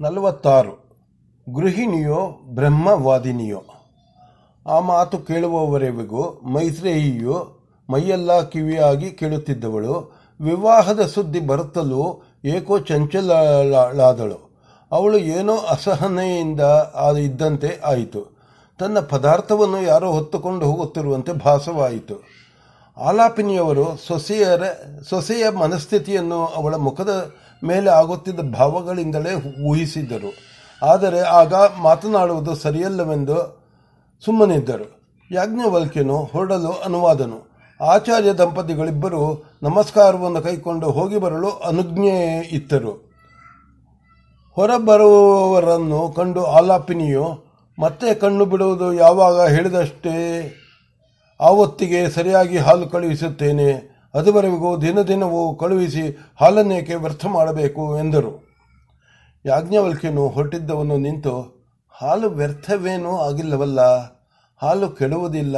ನಲವತ್ತಾರು. ಗೃಹಿಣಿಯೋ, ಬ್ರಹ್ಮವಾದಿನಿಯೋ. ಆ ಮಾತು ಕೇಳುವವರೆಗೂ ಮೈತ್ರೇಯಿಯು ಮೈಯೆಲ್ಲ ಕಿವಿಯಾಗಿ ಕೇಳುತ್ತಿದ್ದವಳು. ವಿವಾಹದ ಸುದ್ದಿ ಬರುತ್ತಲೂ ಏಕೋ ಚಂಚಲಾದಳು ಅವಳು ಏನೋ ಅಸಹನೆಯಿಂದ ಇದ್ದಂತೆ ಆಯಿತು. ತನ್ನ ಪದಾರ್ಥವನ್ನು ಯಾರೋ ಹೊತ್ತುಕೊಂಡು ಹೋಗುತ್ತಿರುವಂತೆ ಭಾಸವಾಯಿತು. ಆಲಾಪಿನಿಯವರು ಸೊಸೆಯರ, ಸೊಸೆಯ ಮನಸ್ಥಿತಿಯನ್ನು ಅವಳ ಮುಖದ ಮೇಲೆ ಆಗುತ್ತಿದ್ದ ಭಾವಗಳಿಂದಲೇ ಊಹಿಸಿದ್ದರು. ಆದರೆ ಆಗ ಮಾತನಾಡುವುದು ಸರಿಯಲ್ಲವೆಂದು ಸುಮ್ಮನಿದ್ದರು. ಯಾಜ್ಞವಲ್ಕ್ಯನು ಹೊರಡಲು ಅನುವಾದನು. ಆಚಾರ್ಯ ದಂಪತಿಗಳಿಬ್ಬರು ನಮಸ್ಕಾರವನ್ನು ಕೈಕೊಂಡು ಹೋಗಿ ಬರಲು ಅನುಜ್ಞೆ ಇತ್ತರು ಹೊರಬರುವವರನ್ನು ಕಂಡು ಆಲಾಪಿನಿಯು, ಮತ್ತೆ ಕಣ್ಣು ಬಿಡುವುದು ಯಾವಾಗ ಹೇಳಿದಷ್ಟೇ? ಆವತ್ತಿಗೆ ಸರಿಯಾಗಿ ಹಾಲು ಕಳುಹಿಸುತ್ತೇನೆ. ಅದುವರೆಗೂ ದಿನ ದಿನವೂ ಕಳುಹಿಸಿ ಹಾಲನ್ನೇಕೆ ವ್ಯರ್ಥ ಮಾಡಬೇಕು ಎಂದರು. ಯಾಜ್ಞವಲ್ಕ್ಯನು ಹೊರಟಿದ್ದವನು ನಿಂತು, ಹಾಲು ವ್ಯರ್ಥವೇನೂ ಆಗಿಲ್ಲವಲ್ಲ. ಹಾಲು ಕೆಡುವುದಿಲ್ಲ,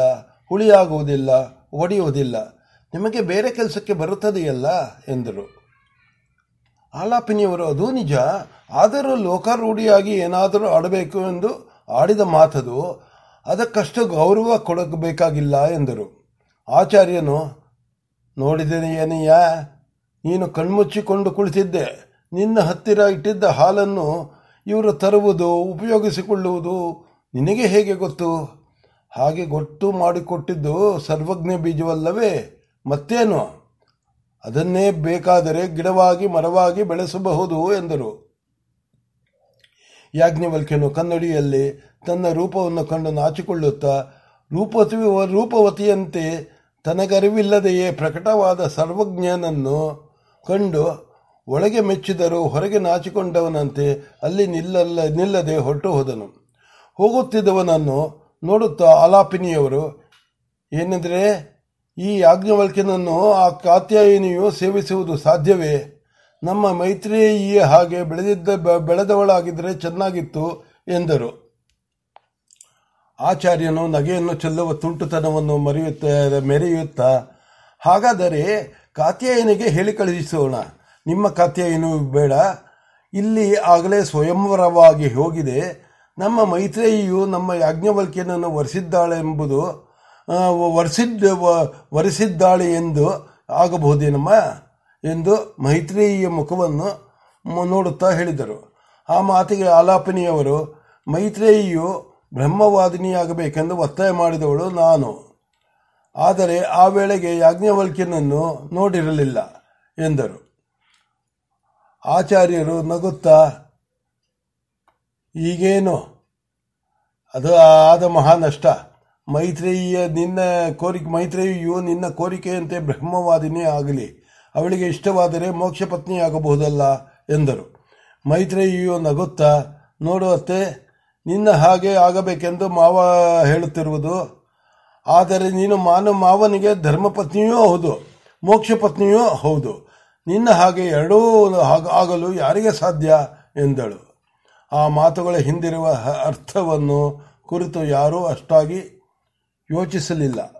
ಹುಳಿಯಾಗುವುದಿಲ್ಲ, ಒಡೆಯುವುದಿಲ್ಲ. ನಿಮಗೆ ಬೇರೆ ಕೆಲಸಕ್ಕೆ ಬರುತ್ತದೆಯಲ್ಲ? ಎಂದರು. ಆಲಾಪಿನಿಯವರು, ಅದು ನಿಜ. ಆದರೂ ಲೋಕಾರೂಢಿಯಾಗಿ ಏನಾದರೂ ಆಡಬೇಕು ಎಂದು ಆಡಿದ ಮಾತದು. ಅದಕ್ಕಷ್ಟು ಗೌರವ ಕೊಡಬೇಕಾಗಿಲ್ಲ ಎಂದರು. ಆಚಾರ್ಯನು, ನೋಡಿದೆಯೇನಯ್ಯ? ನೀನು ಕಣ್ಮುಚ್ಚಿಕೊಂಡು ಕುಳಿತಿದ್ದೆ. ನಿನ್ನ ಹತ್ತಿರ ಇಟ್ಟಿದ್ದ ಹಾಲನ್ನು ಇವರು ತರುವುದು, ಉಪಯೋಗಿಸಿಕೊಳ್ಳುವುದು ನಿನಗೆ ಹೇಗೆ ಗೊತ್ತು? ಹಾಗೆ ಗೊತ್ತು ಮಾಡಿಕೊಟ್ಟಿದ್ದು ಸರ್ವಜ್ಞ ಬೀಜವಲ್ಲವೇ? ಮತ್ತೇನು? ಅದನ್ನೇ ಬೇಕಾದರೆ ಗಿಡವಾಗಿ, ಮರವಾಗಿ ಬೆಳೆಸಬಹುದು ಎಂದರು. ಯಾಜ್ಞವಲ್ಕ್ಯನು ಕನ್ನಡಿಯಲ್ಲಿ ತನ್ನ ರೂಪವನ್ನು ಕಂಡು ನಾಚಿಕೊಳ್ಳುತ್ತಾ ರೂಪವತಿ ರೂಪವತಿಯಂತೆ ತನಗರಿವಿಲ್ಲದೆಯೇ ಪ್ರಕಟವಾದ ಸರ್ವಜ್ಞನನ್ನು ಕಂಡು ಒಳಗೆ ಮೆಚ್ಚಿದರೂ ಹೊರಗೆ ನಾಚಿಕೊಂಡವನಂತೆ ಅಲ್ಲಿ ನಿಲ್ಲಲ್ಲ ನಿಲ್ಲದೆ ಹೊರಟು ಹೋದನು ಹೋಗುತ್ತಿದ್ದವನನ್ನು ನೋಡುತ್ತಾ ಆಲಾಪಿನಿಯವರು ಏನೆಂದರೆ, ಈ ಯಾಜ್ಞವಲ್ಕ್ಯನನ್ನು ಆ ಕಾತ್ಯಾಯಿನಿಯು ಸೇವಿಸುವುದು ಸಾಧ್ಯವೇ? ನಮ್ಮ ಮೈತ್ರಿಯೇ ಹಾಗೆ ಬೆಳೆದಿದ್ದ ಬೆಳೆದವಳಾಗಿದ್ದರೆ ಚೆನ್ನಾಗಿತ್ತು ಎಂದರು. ಆಚಾರ್ಯನು ನಗೆಯನ್ನು ಚೆಲ್ಲುವ ತುಂಟುತನವನ್ನು ಮರೆಯುತ್ತ, ಮೆರೆಯುತ್ತಾ, ಹಾಗಾದರೆ ಕಾತ್ಯಾಯನಿಗೆ ಹೇಳಿ ಕಳುಹಿಸೋಣ. ನಿಮ್ಮ ಕಾತ್ಯಾಯನು ಬೇಡ. ಇಲ್ಲಿ ಆಗಲೇ ಸ್ವಯಂವರವಾಗಿ ಹೋಗಿದೆ. ನಮ್ಮ ಮೈತ್ರೇಯಿಯು ನಮ್ಮ ಯಾಜ್ಞವಲ್ಕ್ಯನನ್ನು ವರಿಸಿದ್ದಾಳೆಂಬುದು ವರಿಸಿದ್ದ, ವರೆಸಿದ್ದಾಳೆ ಎಂದು ಆಗಬಹುದೇನಮ್ಮ? ಎಂದು ಮೈತ್ರೇಯಿಯ ಮುಖವನ್ನು ನೋಡುತ್ತಾ ಹೇಳಿದರು. ಆ ಮಾತಿಗೆ ಆಲಾಪನಿಯವರು, ಮೈತ್ರೇಯಿಯು ಬ್ರಹ್ಮವಾದಿನಿಯಾಗಬೇಕೆಂದು ಒತ್ತಾಯ ಮಾಡಿದವಳು ನಾನು. ಆದರೆ ಆ ವೇಳೆಗೆ ಯಾಜ್ಞವಲ್ಕ್ಯನನ್ನು ನೋಡಿರಲಿಲ್ಲ ಎಂದರು. ಆಚಾರ್ಯರು ನಗುತ್ತಾ, ಈಗೇನು? ಅದು ಆದ ಮಹಾ ನಷ್ಟ. ನಿನ್ನ ಕೋರಿಕೆ, ಮೈತ್ರೇಯಿಯು ನಿನ್ನ ಕೋರಿಕೆಯಂತೆ ಬ್ರಹ್ಮವಾದಿನೇ ಆಗಲಿ. ಅವಳಿಗೆ ಇಷ್ಟವಾದರೆ ಮೋಕ್ಷ ಪತ್ನಿಯಾಗಬಹುದಲ್ಲ ಎಂದರು. ಮೈತ್ರೇಯಿಯು ನಗುತ್ತಾ, ನೋಡುವತ್ತೆ ನಿನ್ನ ಹಾಗೆ ಆಗಬೇಕೆಂದು ಮಾವ ಹೇಳುತ್ತಿರುವುದು. ಆದರೆ ನೀನು ಮಾನ ಮಾವನಿಗೆ ಧರ್ಮಪತ್ನಿಯೂ ಹೌದು ಮೋಕ್ಷ ಪತ್ನಿಯೂ ಹೌದು. ನಿನ್ನ ಹಾಗೆ ಎರಡೂ ಆಗಲು ಯಾರಿಗೆ ಸಾಧ್ಯ? ಎಂದಳು. ಆ ಮಾತುಗಳ ಹಿಂದಿರುವ ಅರ್ಥವನ್ನು ಕುರಿತು ಯಾರೂ ಅಷ್ಟಾಗಿ ಯೋಚಿಸಲಿಲ್ಲ.